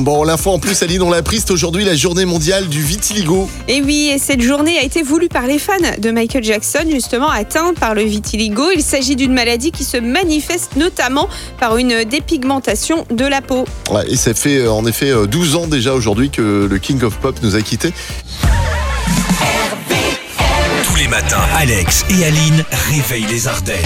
Bon, l'info en plus, Aline, on l'a prise, c'est aujourd'hui la journée mondiale du vitiligo. Et oui, et cette journée a été voulue par les fans de Michael Jackson, justement atteint par le vitiligo. Il s'agit d'une maladie qui se manifeste notamment par une dépigmentation de la peau. Ouais, et ça fait euh, en effet euh, 12 ans déjà aujourd'hui que le King of Pop nous a quittés. Tous les matins, Alex et Aline réveillent les Ardennes.